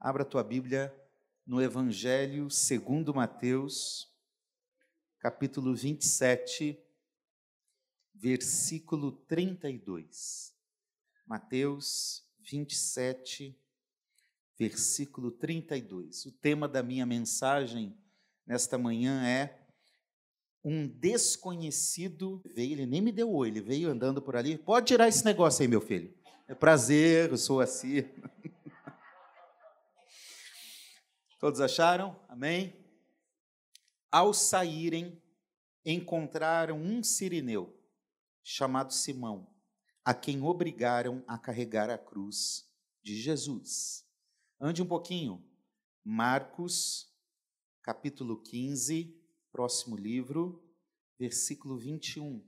Abra tua Bíblia no Evangelho segundo Mateus, capítulo 27, versículo 32. Mateus 27, versículo 32. O tema da minha mensagem nesta manhã é um desconhecido veio, ele nem me deu oi, ele veio andando por ali. Pode tirar esse negócio aí, meu filho. É prazer, eu sou assim. Todos acharam? Amém? Ao saírem, encontraram um sirineu chamado Simão, a quem obrigaram a carregar a cruz de Jesus. Ande um pouquinho. Marcos, capítulo 15, próximo livro, versículo 21.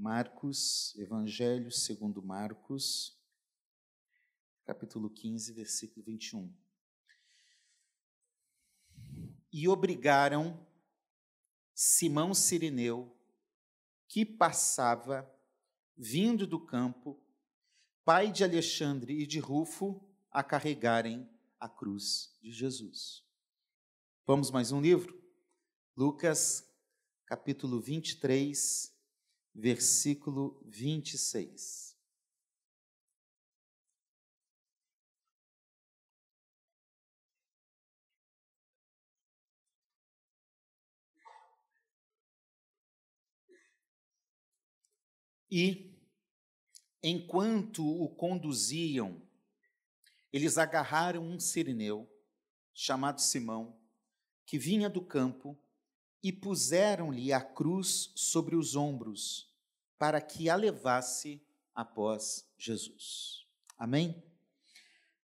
Marcos, Evangelho segundo Marcos, capítulo 15, versículo 21. E obrigaram Simão Sirineu, que passava, vindo do campo, pai de Alexandre e de Rufo, a carregarem a cruz de Jesus. Vamos mais um livro? Lucas, capítulo 23, versículo 26. E, enquanto o conduziam, eles agarraram um sirineu, chamado Simão, que vinha do campo e puseram-lhe a cruz sobre os ombros, para que a levasse após Jesus. Amém?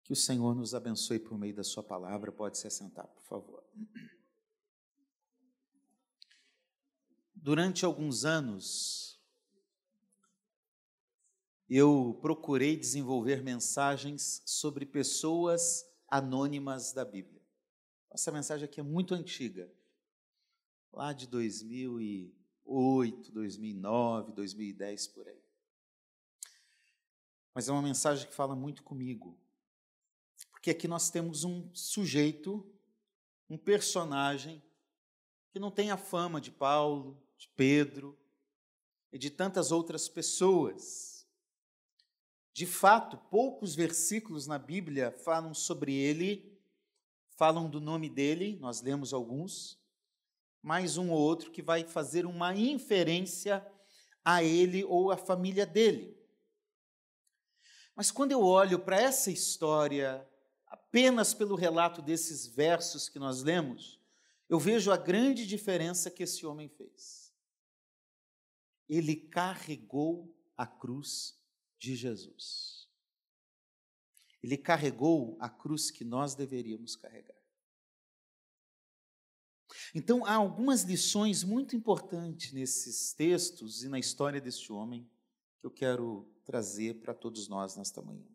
Que o Senhor nos abençoe por meio da Sua palavra. Pode se assentar, por favor. Durante alguns anos, eu procurei desenvolver mensagens sobre pessoas anônimas da Bíblia. Essa mensagem aqui é muito antiga lá de 2008, 2009, 2010 por aí. Mas é uma mensagem que fala muito comigo. Porque aqui nós temos um sujeito, um personagem que não tem a fama de Paulo, de Pedro e de tantas outras pessoas. De fato, poucos versículos na Bíblia falam sobre ele, falam do nome dele, nós lemos alguns, mais um ou outro que vai fazer uma inferência a ele ou à família dele. Mas quando eu olho para essa história, apenas pelo relato desses versos que nós lemos, eu vejo a grande diferença que esse homem fez. Ele carregou a cruz de Jesus. Ele carregou a cruz que nós deveríamos carregar. Então, há algumas lições muito importantes nesses textos e na história deste homem que eu quero trazer para todos nós nesta manhã.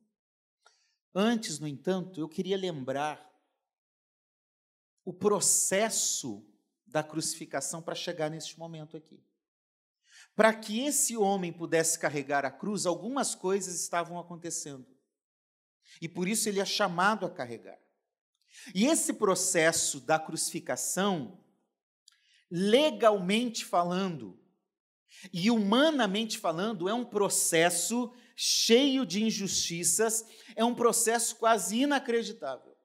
Antes, no entanto, eu queria lembrar o processo da crucificação para chegar neste momento aqui. Para que esse homem pudesse carregar a cruz, algumas coisas estavam acontecendo. E por isso ele é chamado a carregar. E esse processo da crucificação legalmente falando e humanamente falando, é um processo cheio de injustiças, é um processo quase inacreditável.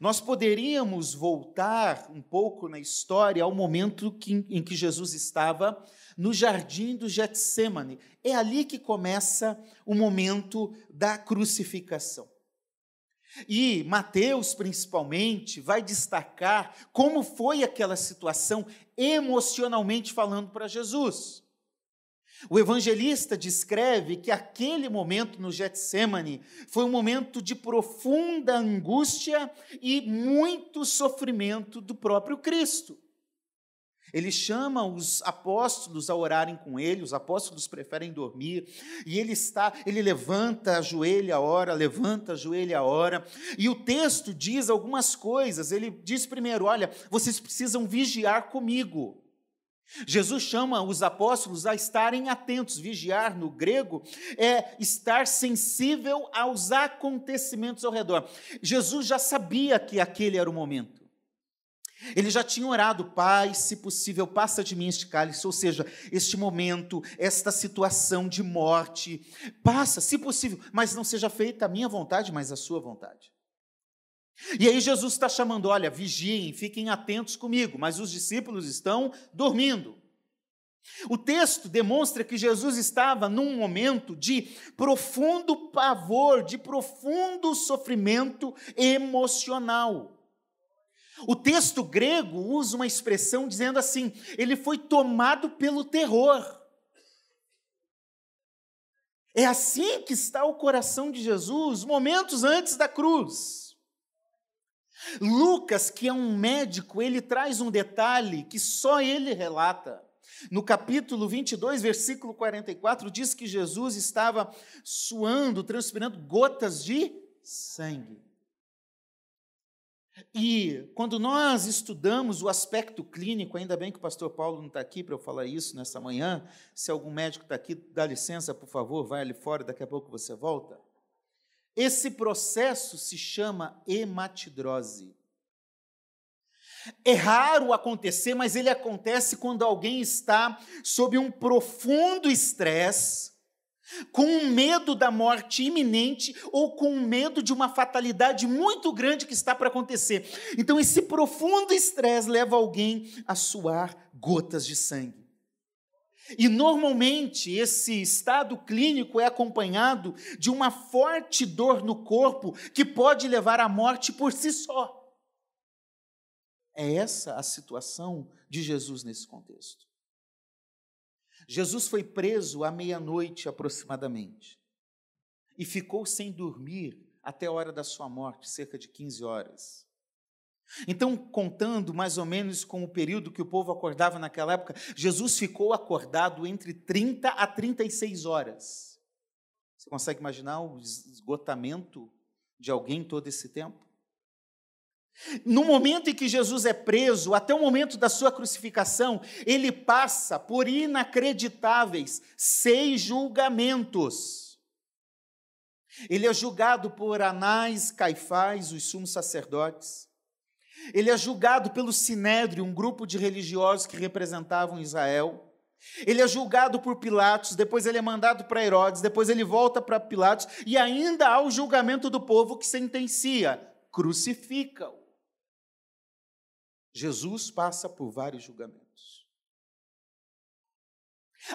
Nós poderíamos voltar um pouco na história ao momento que, em que Jesus estava no jardim do Getsemane. É ali que começa o momento da crucificação. E Mateus, principalmente, vai destacar como foi aquela situação emocionalmente falando para Jesus. O evangelista descreve que aquele momento no Getsemane foi um momento de profunda angústia e muito sofrimento do próprio Cristo. Ele chama os apóstolos a orarem com ele, os apóstolos preferem dormir, e ele está, ele levanta, a hora, levanta, a hora, e o texto diz algumas coisas. Ele diz primeiro: "Olha, vocês precisam vigiar comigo". Jesus chama os apóstolos a estarem atentos. Vigiar no grego é estar sensível aos acontecimentos ao redor. Jesus já sabia que aquele era o momento. Ele já tinha orado, Pai, se possível, passa de mim este cálice, ou seja, este momento, esta situação de morte, passa, se possível, mas não seja feita a minha vontade, mas a sua vontade. E aí Jesus está chamando, olha, vigiem, fiquem atentos comigo, mas os discípulos estão dormindo. O texto demonstra que Jesus estava num momento de profundo pavor, de profundo sofrimento emocional. O texto grego usa uma expressão dizendo assim: ele foi tomado pelo terror. É assim que está o coração de Jesus momentos antes da cruz. Lucas, que é um médico, ele traz um detalhe que só ele relata. No capítulo 22, versículo 44, diz que Jesus estava suando, transpirando gotas de sangue. E quando nós estudamos o aspecto clínico, ainda bem que o pastor Paulo não está aqui para eu falar isso nessa manhã. Se algum médico está aqui, dá licença, por favor, vai ali fora, daqui a pouco você volta. Esse processo se chama hematidrose. É raro acontecer, mas ele acontece quando alguém está sob um profundo estresse, com medo da morte iminente ou com medo de uma fatalidade muito grande que está para acontecer. Então, esse profundo estresse leva alguém a suar gotas de sangue. E normalmente esse estado clínico é acompanhado de uma forte dor no corpo que pode levar à morte por si só. É essa a situação de Jesus nesse contexto. Jesus foi preso à meia-noite aproximadamente e ficou sem dormir até a hora da sua morte, cerca de 15 horas. Então, contando mais ou menos com o período que o povo acordava naquela época, Jesus ficou acordado entre 30 a 36 horas. Você consegue imaginar o esgotamento de alguém todo esse tempo? No momento em que Jesus é preso, até o momento da sua crucificação, ele passa por inacreditáveis seis julgamentos. Ele é julgado por Anás, Caifás, os sumos sacerdotes. Ele é julgado pelo Sinédrio, um grupo de religiosos que representavam Israel. Ele é julgado por Pilatos, depois ele é mandado para Herodes, depois ele volta para Pilatos, e ainda há o julgamento do povo que sentencia: crucifica-o. Jesus passa por vários julgamentos.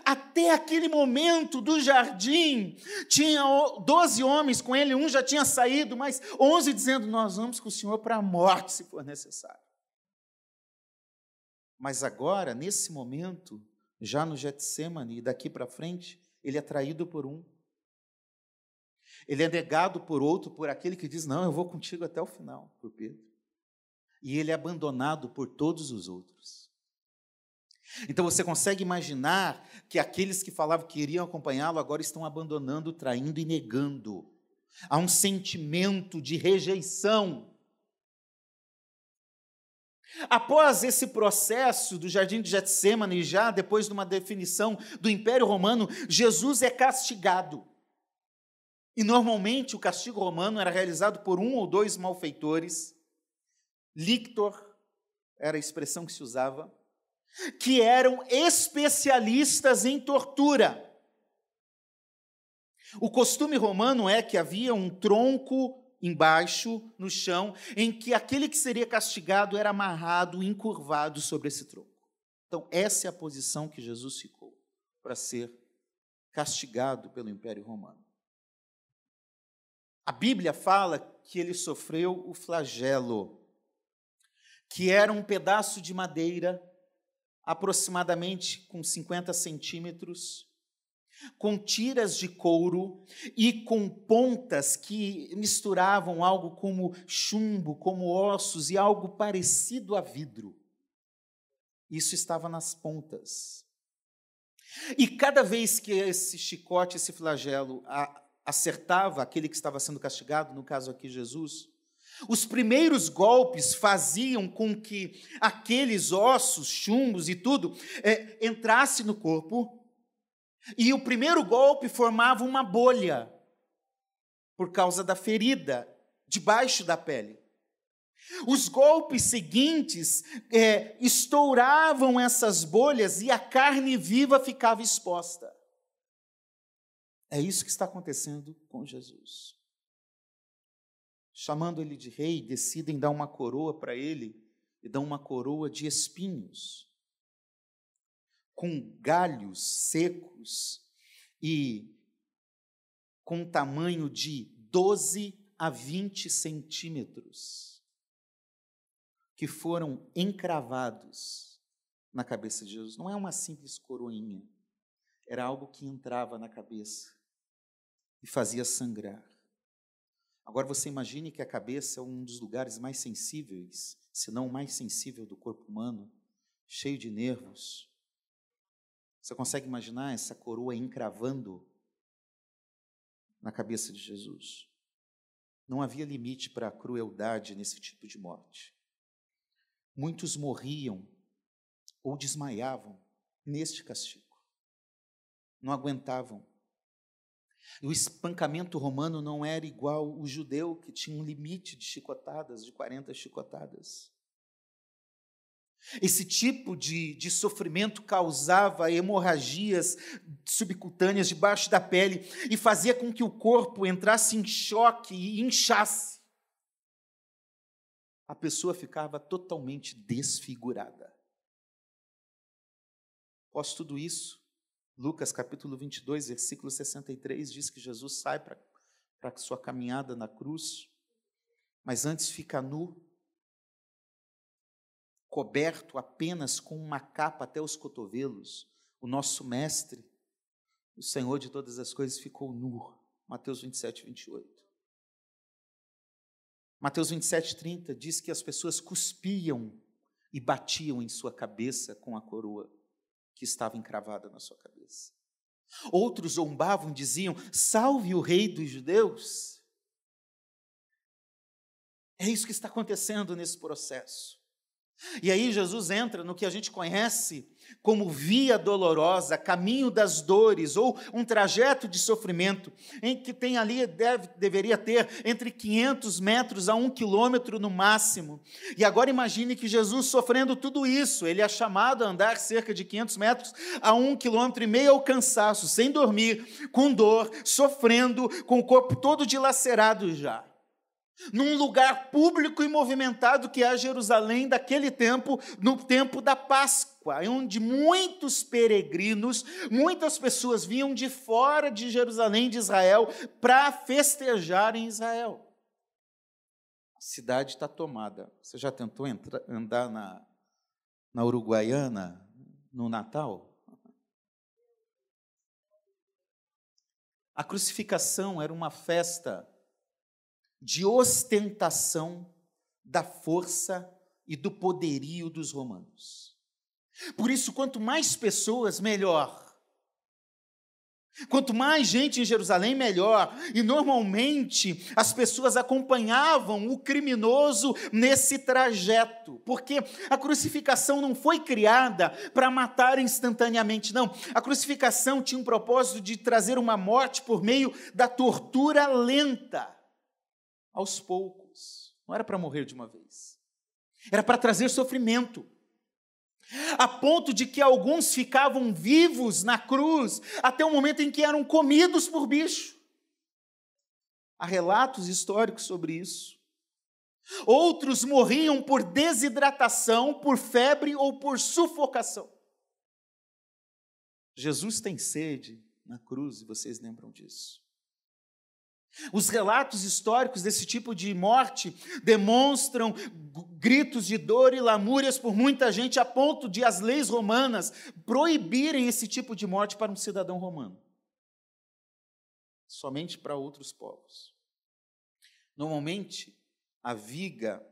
Até aquele momento do jardim, tinha doze homens com ele, um já tinha saído, mas onze dizendo: Nós vamos com o Senhor para a morte, se for necessário. Mas agora, nesse momento, já no Getsemane, e daqui para frente, ele é traído por um. Ele é negado por outro, por aquele que diz: Não, eu vou contigo até o final, por Pedro. E ele é abandonado por todos os outros. Então você consegue imaginar que aqueles que falavam que iriam acompanhá-lo agora estão abandonando, traindo e negando. Há um sentimento de rejeição. Após esse processo do jardim de Getsemane, já depois de uma definição do Império Romano, Jesus é castigado. E normalmente o castigo romano era realizado por um ou dois malfeitores. Lictor era a expressão que se usava que eram especialistas em tortura. O costume romano é que havia um tronco embaixo, no chão, em que aquele que seria castigado era amarrado, encurvado sobre esse tronco. Então, essa é a posição que Jesus ficou para ser castigado pelo Império Romano. A Bíblia fala que ele sofreu o flagelo, que era um pedaço de madeira aproximadamente com 50 centímetros, com tiras de couro e com pontas que misturavam algo como chumbo, como ossos e algo parecido a vidro. Isso estava nas pontas. E cada vez que esse chicote, esse flagelo acertava aquele que estava sendo castigado, no caso aqui Jesus, Os primeiros golpes faziam com que aqueles ossos, chumbos e tudo é, entrasse no corpo, e o primeiro golpe formava uma bolha por causa da ferida debaixo da pele. Os golpes seguintes é, estouravam essas bolhas e a carne viva ficava exposta. É isso que está acontecendo com Jesus. Chamando ele de rei, decidem dar uma coroa para ele e dão uma coroa de espinhos, com galhos secos e com tamanho de 12 a 20 centímetros, que foram encravados na cabeça de Jesus. Não é uma simples coroinha, era algo que entrava na cabeça e fazia sangrar. Agora você imagine que a cabeça é um dos lugares mais sensíveis, se não o mais sensível do corpo humano, cheio de nervos. Você consegue imaginar essa coroa encravando na cabeça de Jesus? Não havia limite para a crueldade nesse tipo de morte. Muitos morriam ou desmaiavam neste castigo. Não aguentavam. O espancamento romano não era igual o judeu, que tinha um limite de chicotadas, de 40 chicotadas. Esse tipo de, de sofrimento causava hemorragias subcutâneas debaixo da pele e fazia com que o corpo entrasse em choque e inchasse. A pessoa ficava totalmente desfigurada. Após tudo isso, Lucas capítulo 22, versículo 63 diz que Jesus sai para sua caminhada na cruz, mas antes fica nu, coberto apenas com uma capa até os cotovelos. O nosso mestre, o Senhor de todas as coisas, ficou nu. Mateus 27, 28. Mateus 27, 30 diz que as pessoas cuspiam e batiam em sua cabeça com a coroa que estava encravada na sua cabeça. Outros zombavam, diziam: Salve o rei dos judeus. É isso que está acontecendo nesse processo. E aí Jesus entra no que a gente conhece como via dolorosa, caminho das dores, ou um trajeto de sofrimento, em que tem ali, deve, deveria ter entre 500 metros a um quilômetro no máximo. E agora imagine que Jesus sofrendo tudo isso, ele é chamado a andar cerca de 500 metros a um quilômetro e meio ao cansaço, sem dormir, com dor, sofrendo, com o corpo todo dilacerado já num lugar público e movimentado que é Jerusalém daquele tempo, no tempo da Páscoa, onde muitos peregrinos, muitas pessoas vinham de fora de Jerusalém, de Israel, para festejar em Israel. A cidade está tomada. Você já tentou entrar, andar na, na Uruguaiana no Natal? A crucificação era uma festa de ostentação da força e do poderio dos romanos. Por isso, quanto mais pessoas, melhor. Quanto mais gente em Jerusalém, melhor. E normalmente as pessoas acompanhavam o criminoso nesse trajeto, porque a crucificação não foi criada para matar instantaneamente, não. A crucificação tinha um propósito de trazer uma morte por meio da tortura lenta aos poucos. Não era para morrer de uma vez. Era para trazer sofrimento. A ponto de que alguns ficavam vivos na cruz até o momento em que eram comidos por bicho. Há relatos históricos sobre isso. Outros morriam por desidratação, por febre ou por sufocação. Jesus tem sede na cruz, e vocês lembram disso. Os relatos históricos desse tipo de morte demonstram gritos de dor e lamúrias por muita gente, a ponto de as leis romanas proibirem esse tipo de morte para um cidadão romano. Somente para outros povos. Normalmente, a viga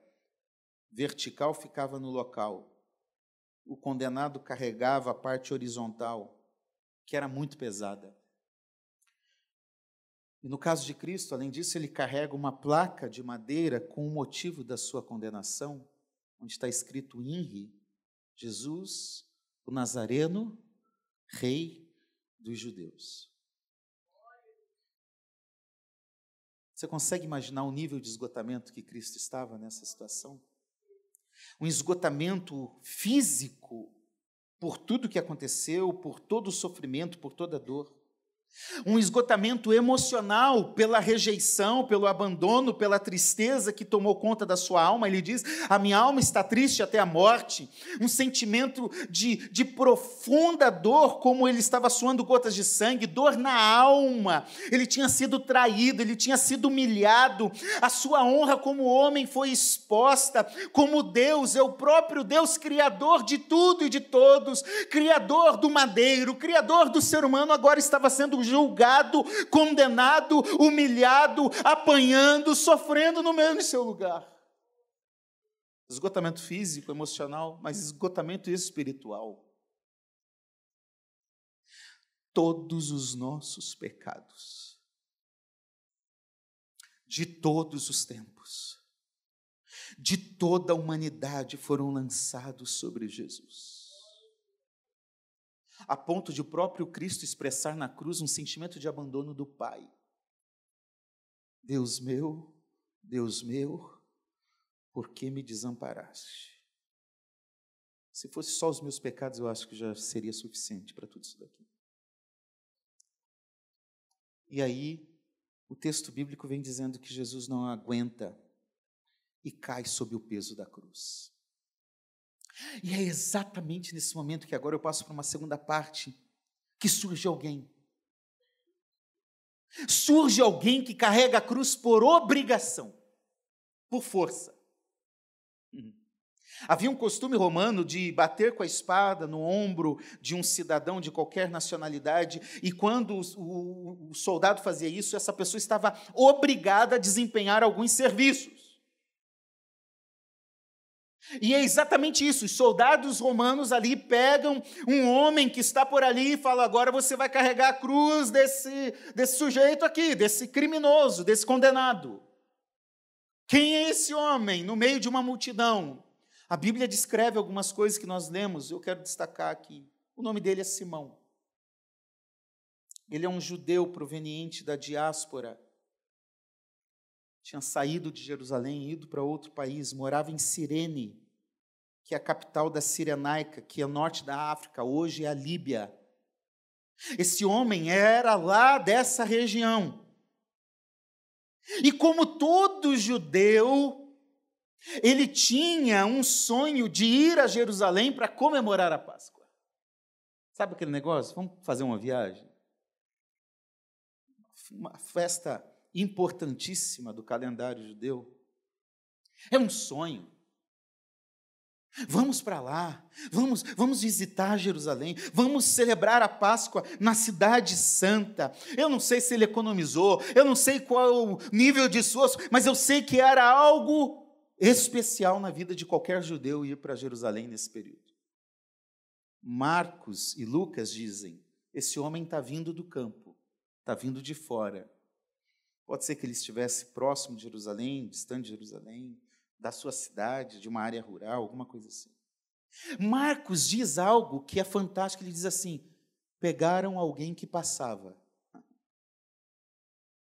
vertical ficava no local. O condenado carregava a parte horizontal, que era muito pesada. E no caso de Cristo, além disso, ele carrega uma placa de madeira com o motivo da sua condenação, onde está escrito INRI, Jesus, o Nazareno, Rei dos Judeus. Você consegue imaginar o nível de esgotamento que Cristo estava nessa situação? Um esgotamento físico por tudo que aconteceu, por todo o sofrimento, por toda a dor um esgotamento emocional pela rejeição, pelo abandono, pela tristeza que tomou conta da sua alma. Ele diz: A minha alma está triste até a morte. Um sentimento de, de profunda dor, como ele estava suando gotas de sangue, dor na alma. Ele tinha sido traído, ele tinha sido humilhado. A sua honra como homem foi exposta. Como Deus, é o próprio Deus, criador de tudo e de todos, criador do madeiro, criador do ser humano, agora estava sendo julgado, condenado, humilhado, apanhando, sofrendo no mesmo seu lugar. Esgotamento físico, emocional, mas esgotamento espiritual. Todos os nossos pecados, de todos os tempos, de toda a humanidade foram lançados sobre Jesus a ponto de o próprio Cristo expressar na cruz um sentimento de abandono do Pai. Deus meu, Deus meu, por que me desamparaste? Se fosse só os meus pecados, eu acho que já seria suficiente para tudo isso daqui. E aí, o texto bíblico vem dizendo que Jesus não aguenta e cai sob o peso da cruz. E é exatamente nesse momento que agora eu passo para uma segunda parte, que surge alguém. Surge alguém que carrega a cruz por obrigação, por força. Uhum. Havia um costume romano de bater com a espada no ombro de um cidadão de qualquer nacionalidade, e quando o, o soldado fazia isso, essa pessoa estava obrigada a desempenhar alguns serviços. E é exatamente isso. Os soldados romanos ali pegam um homem que está por ali e falam: agora você vai carregar a cruz desse, desse sujeito aqui, desse criminoso, desse condenado. Quem é esse homem no meio de uma multidão? A Bíblia descreve algumas coisas que nós lemos, eu quero destacar aqui. O nome dele é Simão. Ele é um judeu proveniente da diáspora. Tinha saído de Jerusalém, ido para outro país, morava em Cirene, que é a capital da Cirenaica, que é norte da África, hoje é a Líbia. Esse homem era lá dessa região. E como todo judeu, ele tinha um sonho de ir a Jerusalém para comemorar a Páscoa. Sabe aquele negócio? Vamos fazer uma viagem? Uma festa importantíssima do calendário judeu. É um sonho. Vamos para lá, vamos, vamos visitar Jerusalém, vamos celebrar a Páscoa na Cidade Santa. Eu não sei se ele economizou, eu não sei qual o nível de esforço, mas eu sei que era algo especial na vida de qualquer judeu ir para Jerusalém nesse período. Marcos e Lucas dizem: esse homem está vindo do campo, está vindo de fora. Pode ser que ele estivesse próximo de Jerusalém, distante de Jerusalém, da sua cidade, de uma área rural, alguma coisa assim. Marcos diz algo que é fantástico, ele diz assim: pegaram alguém que passava.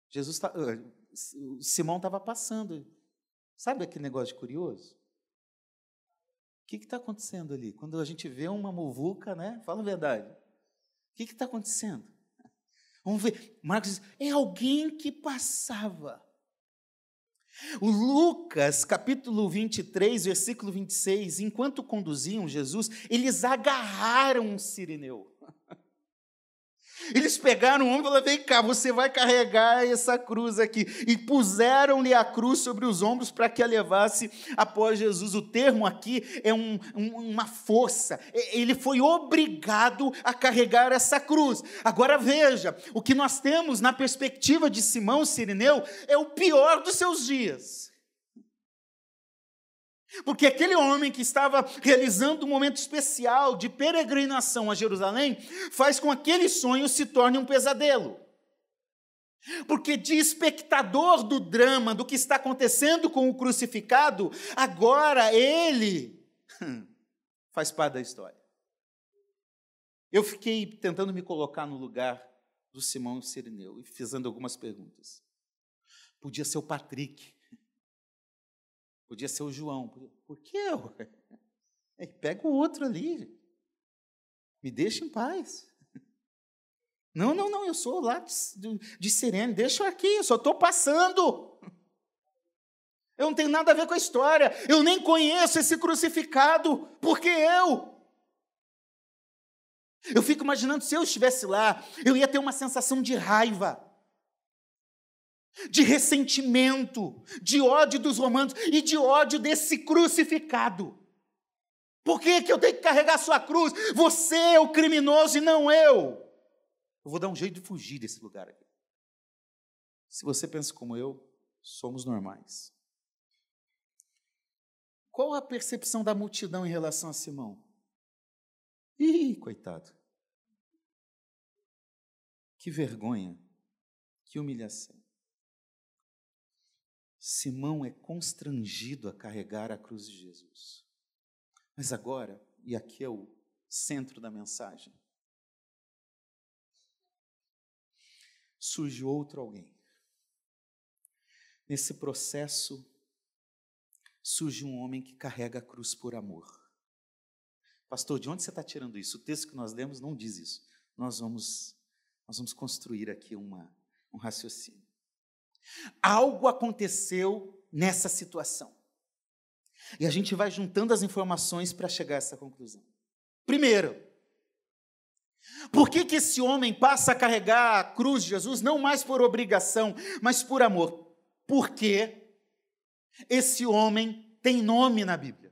Jesus tá, Simão estava passando. Sabe aquele negócio de curioso? O que está acontecendo ali? Quando a gente vê uma muvuca, né? Fala a verdade. O que está acontecendo? Vamos ver. Marcos diz: é alguém que passava. O Lucas, capítulo 23, versículo 26, enquanto conduziam Jesus, eles agarraram um sirineu. Eles pegaram o homem e falaram: vem cá, você vai carregar essa cruz aqui. E puseram-lhe a cruz sobre os ombros para que a levasse após Jesus. O termo aqui é um, um, uma força. Ele foi obrigado a carregar essa cruz. Agora veja: o que nós temos na perspectiva de Simão Sirineu é o pior dos seus dias. Porque aquele homem que estava realizando um momento especial de peregrinação a Jerusalém faz com que aquele sonho se torne um pesadelo. Porque de espectador do drama, do que está acontecendo com o crucificado, agora ele faz parte da história. Eu fiquei tentando me colocar no lugar do Simão Sirineu e fazendo algumas perguntas. Podia ser o Patrick, podia ser o João, por que eu? Pega o outro ali, me deixa em paz. Não, não, não, eu sou lá de, de Sirene, deixa eu aqui, eu só estou passando. Eu não tenho nada a ver com a história, eu nem conheço esse crucificado, porque eu. Eu fico imaginando se eu estivesse lá, eu ia ter uma sensação de raiva, de ressentimento, de ódio dos romanos e de ódio desse crucificado. Por que, que eu tenho que carregar sua cruz? Você é o criminoso e não eu. Eu vou dar um jeito de fugir desse lugar aqui. Se você pensa como eu, somos normais. Qual a percepção da multidão em relação a Simão? Ih, coitado. Que vergonha, que humilhação. Simão é constrangido a carregar a cruz de Jesus. Mas agora, e aqui é o centro da mensagem, surge outro alguém. Nesse processo, surge um homem que carrega a cruz por amor. Pastor, de onde você está tirando isso? O texto que nós lemos não diz isso. Nós vamos, nós vamos construir aqui uma, um raciocínio. Algo aconteceu nessa situação. E a gente vai juntando as informações para chegar a essa conclusão. Primeiro, por que, que esse homem passa a carregar a cruz de Jesus não mais por obrigação, mas por amor? Porque esse homem tem nome na Bíblia.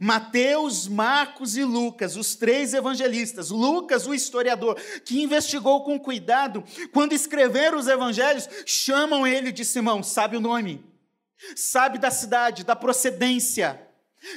Mateus, Marcos e Lucas, os três evangelistas, Lucas, o historiador, que investigou com cuidado, quando escreveram os evangelhos, chamam ele de Simão, sabe o nome, sabe da cidade, da procedência,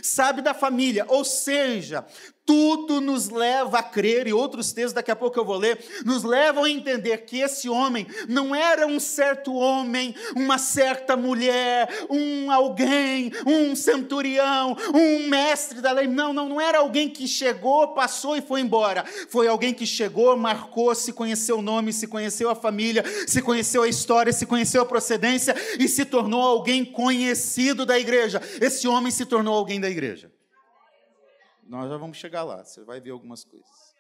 sabe da família, ou seja, tudo nos leva a crer, e outros textos daqui a pouco eu vou ler, nos levam a entender que esse homem não era um certo homem, uma certa mulher, um alguém, um centurião, um mestre da lei. Não, não, não era alguém que chegou, passou e foi embora. Foi alguém que chegou, marcou, se conheceu o nome, se conheceu a família, se conheceu a história, se conheceu a procedência e se tornou alguém conhecido da igreja. Esse homem se tornou alguém da igreja. Nós já vamos chegar lá, você vai ver algumas coisas.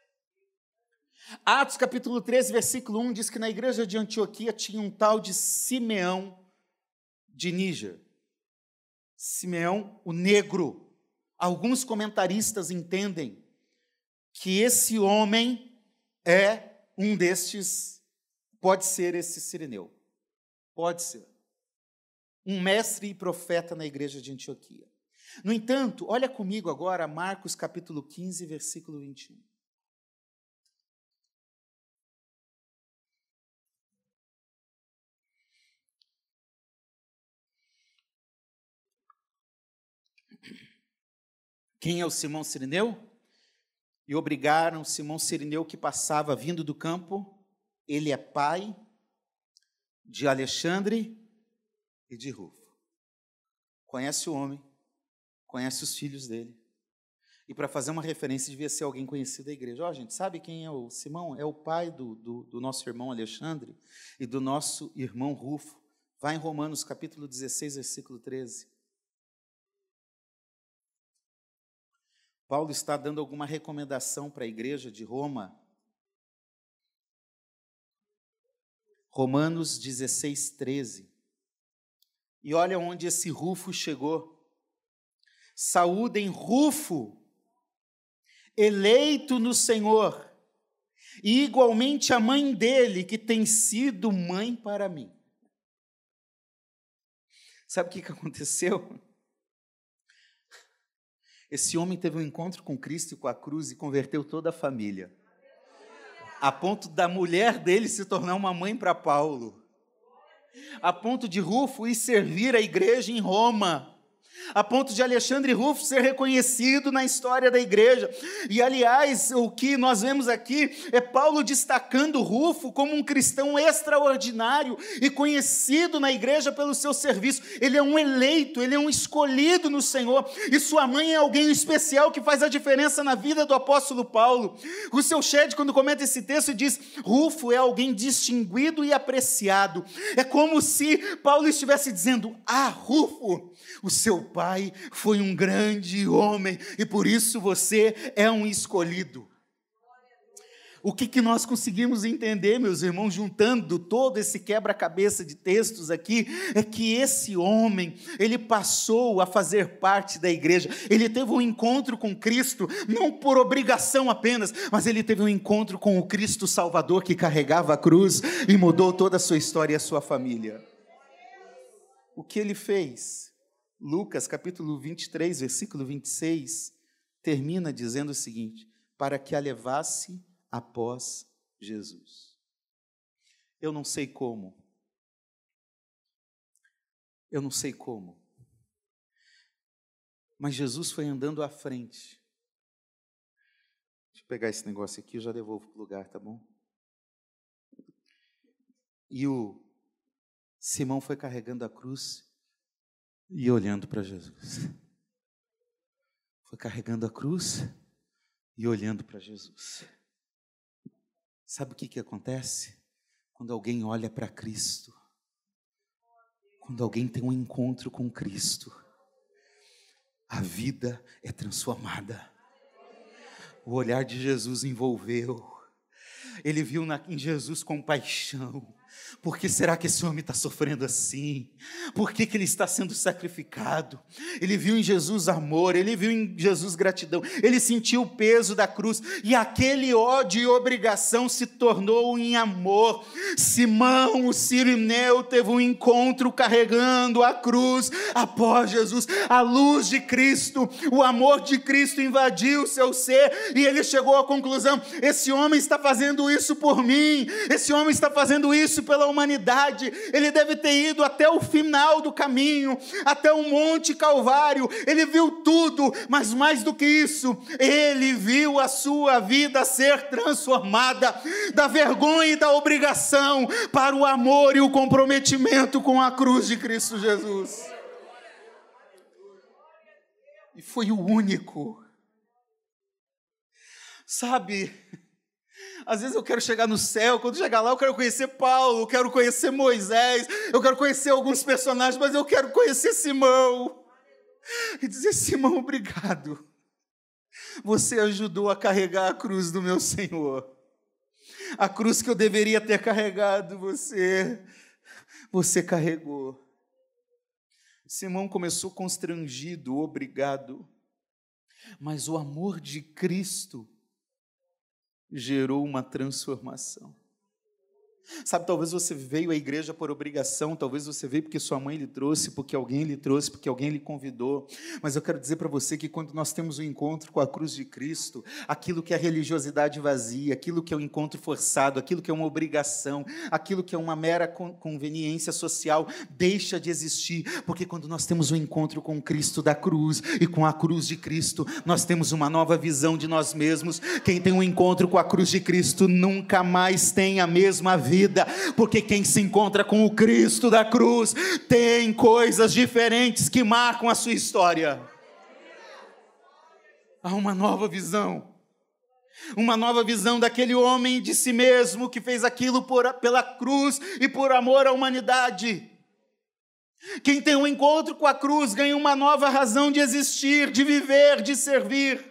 Atos capítulo 13, versículo 1 diz que na igreja de Antioquia tinha um tal de Simeão de Níger. Simeão, o negro. Alguns comentaristas entendem que esse homem é um destes, pode ser esse sireneu. Pode ser. Um mestre e profeta na igreja de Antioquia. No entanto, olha comigo agora Marcos capítulo 15, versículo 21. Quem é o Simão Sirineu? E obrigaram Simão Sirineu que passava vindo do campo, ele é pai de Alexandre e de Rufo. Conhece o homem, conhece os filhos dele. E para fazer uma referência, devia ser alguém conhecido da igreja. Ó, oh, gente, sabe quem é o Simão? É o pai do, do, do, nosso irmão Alexandre e do nosso irmão Rufo. Vai em Romanos capítulo 16, versículo 13. Paulo está dando alguma recomendação para a igreja de Roma. Romanos 16, 13. E olha onde esse Rufo chegou. Saúdem Rufo, eleito no Senhor, e igualmente a mãe dele, que tem sido mãe para mim. Sabe o que aconteceu? Esse homem teve um encontro com Cristo e com a cruz e converteu toda a família. A ponto da mulher dele se tornar uma mãe para Paulo. A ponto de Rufo ir servir a igreja em Roma a ponto de Alexandre Rufo ser reconhecido na história da igreja. E aliás, o que nós vemos aqui é Paulo destacando Rufo como um cristão extraordinário e conhecido na igreja pelo seu serviço. Ele é um eleito, ele é um escolhido no Senhor, e sua mãe é alguém especial que faz a diferença na vida do apóstolo Paulo. O seu Shed, quando comenta esse texto, diz: Rufo é alguém distinguido e apreciado. É como se Paulo estivesse dizendo: Ah, Rufo, o seu pai foi um grande homem e por isso você é um escolhido. O que, que nós conseguimos entender, meus irmãos, juntando todo esse quebra-cabeça de textos aqui, é que esse homem, ele passou a fazer parte da igreja, ele teve um encontro com Cristo, não por obrigação apenas, mas ele teve um encontro com o Cristo Salvador que carregava a cruz e mudou toda a sua história e a sua família. O que ele fez? Lucas capítulo 23, versículo 26, termina dizendo o seguinte: para que a levasse após Jesus. Eu não sei como. Eu não sei como. Mas Jesus foi andando à frente. Deixa eu pegar esse negócio aqui, eu já devolvo para o lugar, tá bom? E o Simão foi carregando a cruz e olhando para Jesus. Foi carregando a cruz e olhando para Jesus. Sabe o que, que acontece? Quando alguém olha para Cristo, quando alguém tem um encontro com Cristo, a vida é transformada. O olhar de Jesus envolveu, ele viu na, em Jesus compaixão, por que será que esse homem está sofrendo assim? Por que, que ele está sendo sacrificado? Ele viu em Jesus amor, ele viu em Jesus gratidão, ele sentiu o peso da cruz e aquele ódio e obrigação se tornou em amor. Simão, o sirineu, teve um encontro carregando a cruz após Jesus, a luz de Cristo, o amor de Cristo invadiu seu ser e ele chegou à conclusão: esse homem está fazendo isso por mim, esse homem está fazendo isso pela humanidade, ele deve ter ido até o final do caminho, até o Monte Calvário, ele viu tudo, mas mais do que isso, ele viu a sua vida ser transformada da vergonha e da obrigação para o amor e o comprometimento com a cruz de Cristo Jesus. E foi o único. Sabe, às vezes eu quero chegar no céu, quando chegar lá eu quero conhecer Paulo, eu quero conhecer Moisés, eu quero conhecer alguns personagens, mas eu quero conhecer Simão. E dizer: Simão, obrigado. Você ajudou a carregar a cruz do meu Senhor. A cruz que eu deveria ter carregado, você, você carregou. Simão começou constrangido, obrigado. Mas o amor de Cristo gerou uma transformação. Sabe, talvez você veio à igreja por obrigação, talvez você veio porque sua mãe lhe trouxe, porque alguém lhe trouxe, porque alguém lhe convidou. Mas eu quero dizer para você que quando nós temos um encontro com a cruz de Cristo, aquilo que é religiosidade vazia, aquilo que é um encontro forçado, aquilo que é uma obrigação, aquilo que é uma mera conveniência social, deixa de existir, porque quando nós temos um encontro com Cristo da cruz e com a cruz de Cristo, nós temos uma nova visão de nós mesmos. Quem tem um encontro com a cruz de Cristo nunca mais tem a mesma vida vida, porque quem se encontra com o Cristo da cruz tem coisas diferentes que marcam a sua história. Há uma nova visão. Uma nova visão daquele homem de si mesmo que fez aquilo por, pela cruz e por amor à humanidade. Quem tem um encontro com a cruz ganha uma nova razão de existir, de viver, de servir.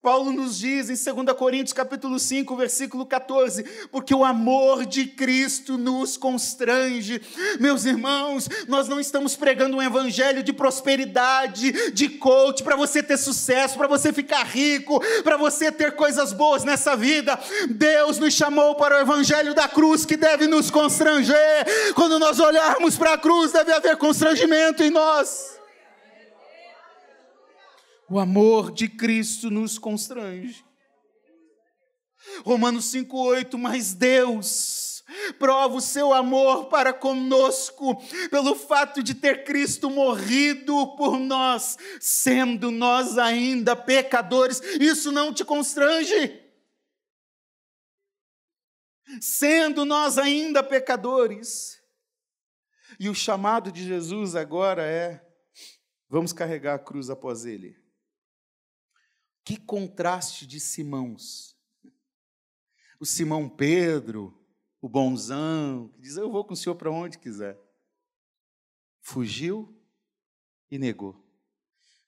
Paulo nos diz em 2 Coríntios capítulo 5, versículo 14, porque o amor de Cristo nos constrange. Meus irmãos, nós não estamos pregando um evangelho de prosperidade, de coach, para você ter sucesso, para você ficar rico, para você ter coisas boas nessa vida. Deus nos chamou para o evangelho da cruz que deve nos constranger. Quando nós olharmos para a cruz, deve haver constrangimento em nós. O amor de Cristo nos constrange. Romanos 5,8, mas Deus prova o seu amor para conosco, pelo fato de ter Cristo morrido por nós, sendo nós ainda pecadores. Isso não te constrange? Sendo nós ainda pecadores. E o chamado de Jesus agora é: vamos carregar a cruz após ele. Que contraste de Simãos. O Simão Pedro, o bonzão, que diz: Eu vou com o senhor para onde quiser. Fugiu e negou.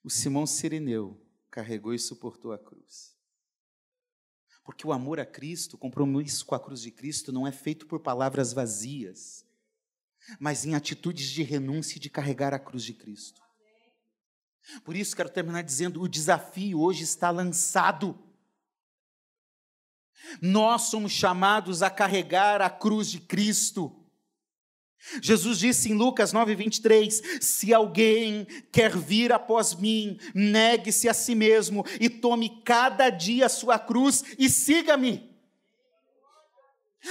O Simão Sirineu carregou e suportou a cruz. Porque o amor a Cristo, o compromisso com a cruz de Cristo, não é feito por palavras vazias, mas em atitudes de renúncia e de carregar a cruz de Cristo. Por isso, quero terminar dizendo: o desafio hoje está lançado. Nós somos chamados a carregar a cruz de Cristo. Jesus disse em Lucas 9:23: Se alguém quer vir após mim, negue-se a si mesmo e tome cada dia a sua cruz e siga-me.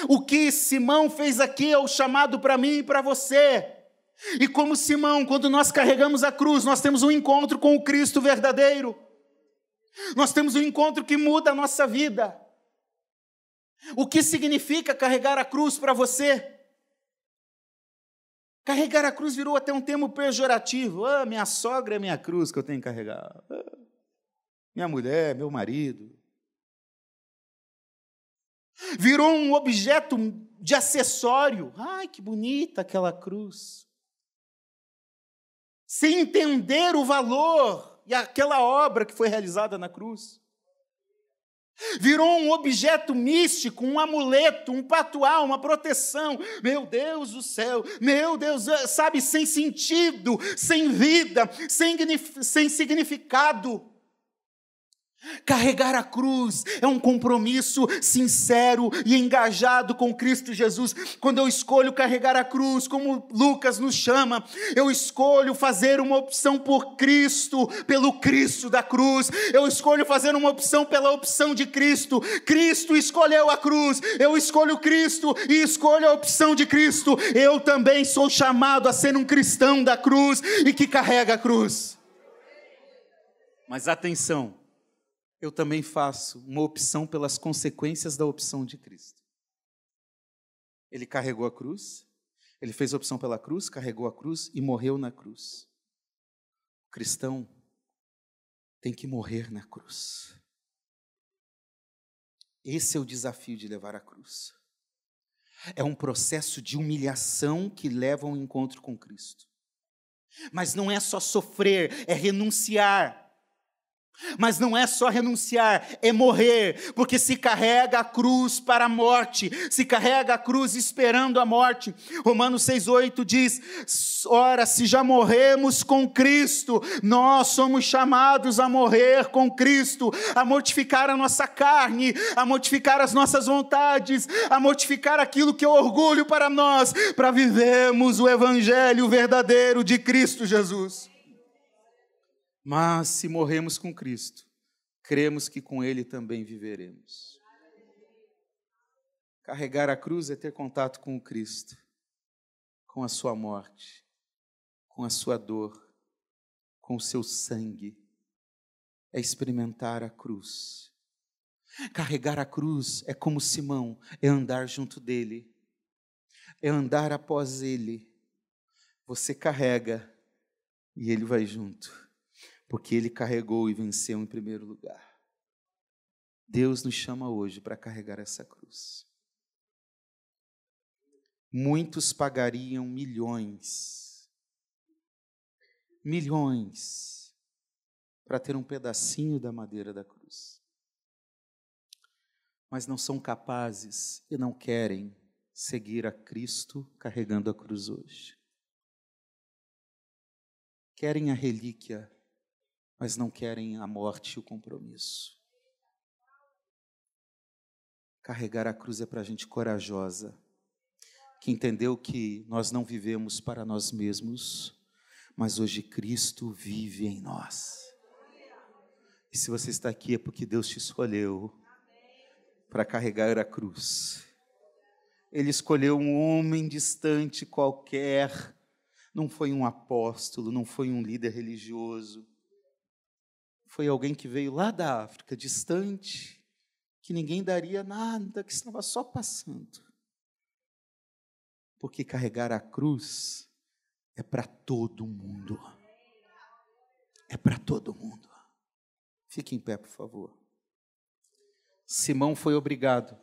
O que Simão fez aqui é o chamado para mim e para você. E como Simão, quando nós carregamos a cruz, nós temos um encontro com o Cristo verdadeiro. Nós temos um encontro que muda a nossa vida. O que significa carregar a cruz para você? Carregar a cruz virou até um termo pejorativo. Ah, minha sogra é minha cruz que eu tenho que carregar. Ah, minha mulher, meu marido. Virou um objeto de acessório. Ai, que bonita aquela cruz. Sem entender o valor e aquela obra que foi realizada na cruz. Virou um objeto místico, um amuleto, um patual, uma proteção. Meu Deus do céu, meu Deus, sabe, sem sentido, sem vida, sem, sem significado. Carregar a cruz é um compromisso sincero e engajado com Cristo Jesus. Quando eu escolho carregar a cruz, como Lucas nos chama, eu escolho fazer uma opção por Cristo, pelo Cristo da cruz. Eu escolho fazer uma opção pela opção de Cristo. Cristo escolheu a cruz, eu escolho Cristo e escolho a opção de Cristo. Eu também sou chamado a ser um cristão da cruz e que carrega a cruz. Mas atenção, eu também faço uma opção pelas consequências da opção de Cristo. Ele carregou a cruz, ele fez a opção pela cruz, carregou a cruz e morreu na cruz. O cristão tem que morrer na cruz. Esse é o desafio de levar a cruz. É um processo de humilhação que leva ao encontro com Cristo. Mas não é só sofrer, é renunciar mas não é só renunciar, é morrer, porque se carrega a cruz para a morte, se carrega a cruz esperando a morte. Romanos 6,8 diz: Ora, se já morremos com Cristo, nós somos chamados a morrer com Cristo, a mortificar a nossa carne, a mortificar as nossas vontades, a mortificar aquilo que é orgulho para nós, para vivermos o Evangelho verdadeiro de Cristo Jesus. Mas se morremos com Cristo, cremos que com Ele também viveremos. Carregar a cruz é ter contato com o Cristo, com a Sua morte, com a Sua dor, com o seu sangue. É experimentar a cruz. Carregar a cruz é como Simão, é andar junto dele, é andar após ele. Você carrega e ele vai junto porque ele carregou e venceu em primeiro lugar. Deus nos chama hoje para carregar essa cruz. Muitos pagariam milhões, milhões, para ter um pedacinho da madeira da cruz. Mas não são capazes e não querem seguir a Cristo carregando a cruz hoje. Querem a relíquia mas não querem a morte e o compromisso. Carregar a cruz é para gente corajosa, que entendeu que nós não vivemos para nós mesmos, mas hoje Cristo vive em nós. E se você está aqui é porque Deus te escolheu para carregar a cruz Ele escolheu um homem distante qualquer, não foi um apóstolo, não foi um líder religioso. Foi alguém que veio lá da África, distante, que ninguém daria nada, que estava só passando. Porque carregar a cruz é para todo mundo. É para todo mundo. Fique em pé, por favor. Simão foi obrigado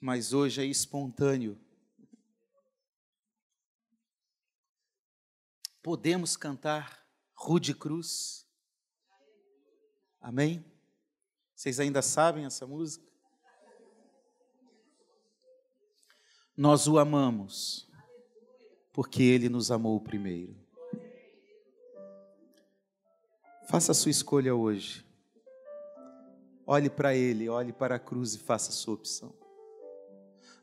mas hoje é espontâneo. Podemos cantar Rude Cruz? Amém? Vocês ainda sabem essa música? Nós o amamos, porque ele nos amou primeiro. Faça a sua escolha hoje. Olhe para ele, olhe para a cruz e faça a sua opção.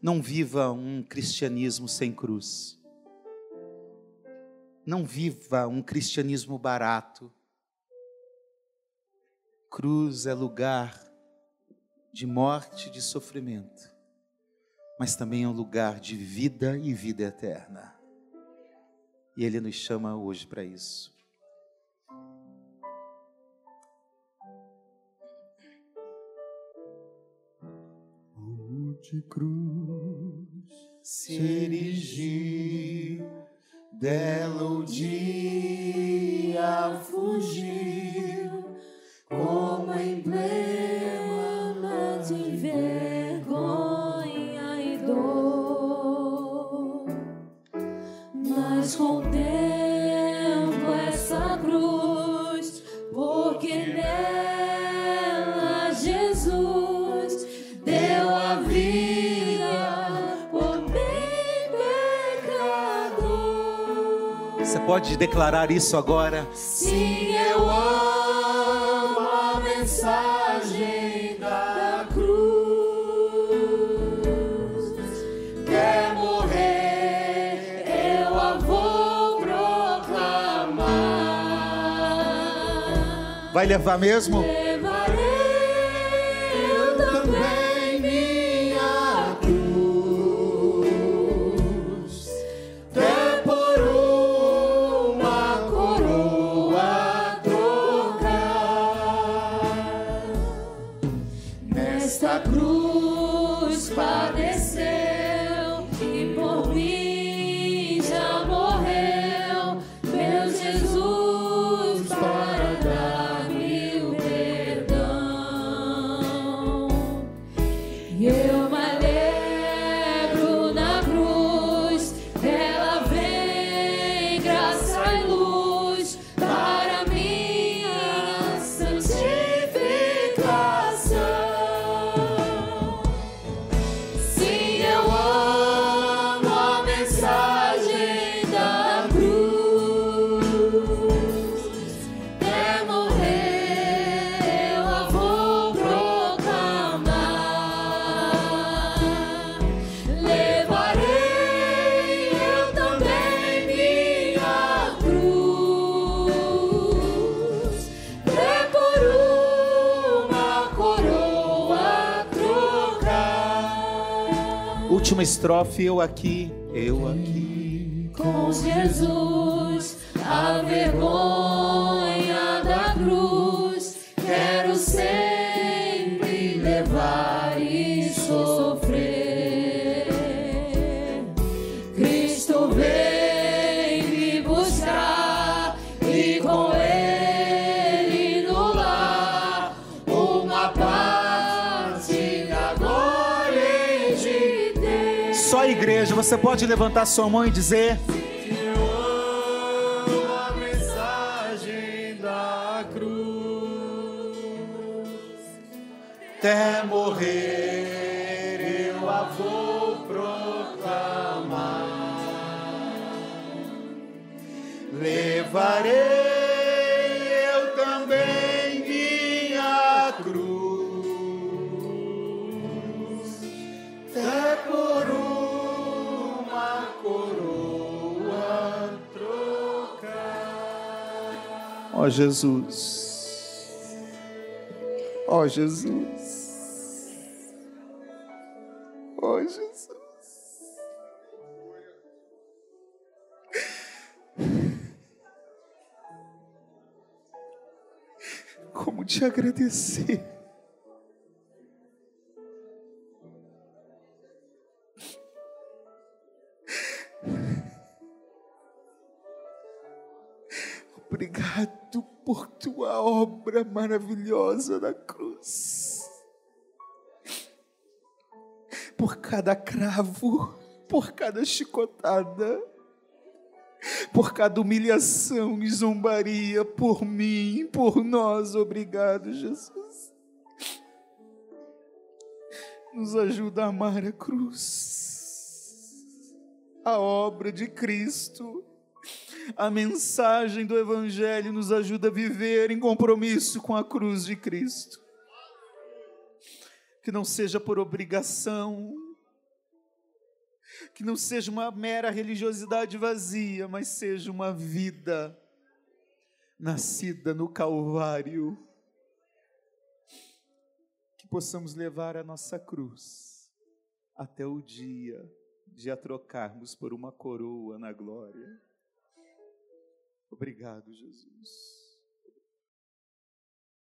Não viva um cristianismo sem cruz. Não viva um cristianismo barato. Cruz é lugar de morte, de sofrimento, mas também é um lugar de vida e vida eterna. E Ele nos chama hoje para isso. de cruz se erigiu, dela o dia fugiu, Contemplo essa cruz, porque nela Jesus deu a vida por mim pecador. Você pode declarar isso agora? Sim, eu amo Vai levar mesmo? Estrofe, eu aqui, eu aqui. Com Jesus, a vergonha você pode levantar sua mão e dizer: Eu amo a mensagem da cruz. Até Ó Jesus, ó Jesus. Oh, Jesus. Como te agradecer. Obra maravilhosa na cruz. Por cada cravo, por cada chicotada, por cada humilhação e zombaria, por mim, por nós. Obrigado, Jesus. Nos ajuda a amar a cruz, a obra de Cristo a mensagem do Evangelho nos ajuda a viver em compromisso com a cruz de Cristo. Que não seja por obrigação, que não seja uma mera religiosidade vazia, mas seja uma vida nascida no Calvário. Que possamos levar a nossa cruz até o dia de a trocarmos por uma coroa na glória. Obrigado, Jesus.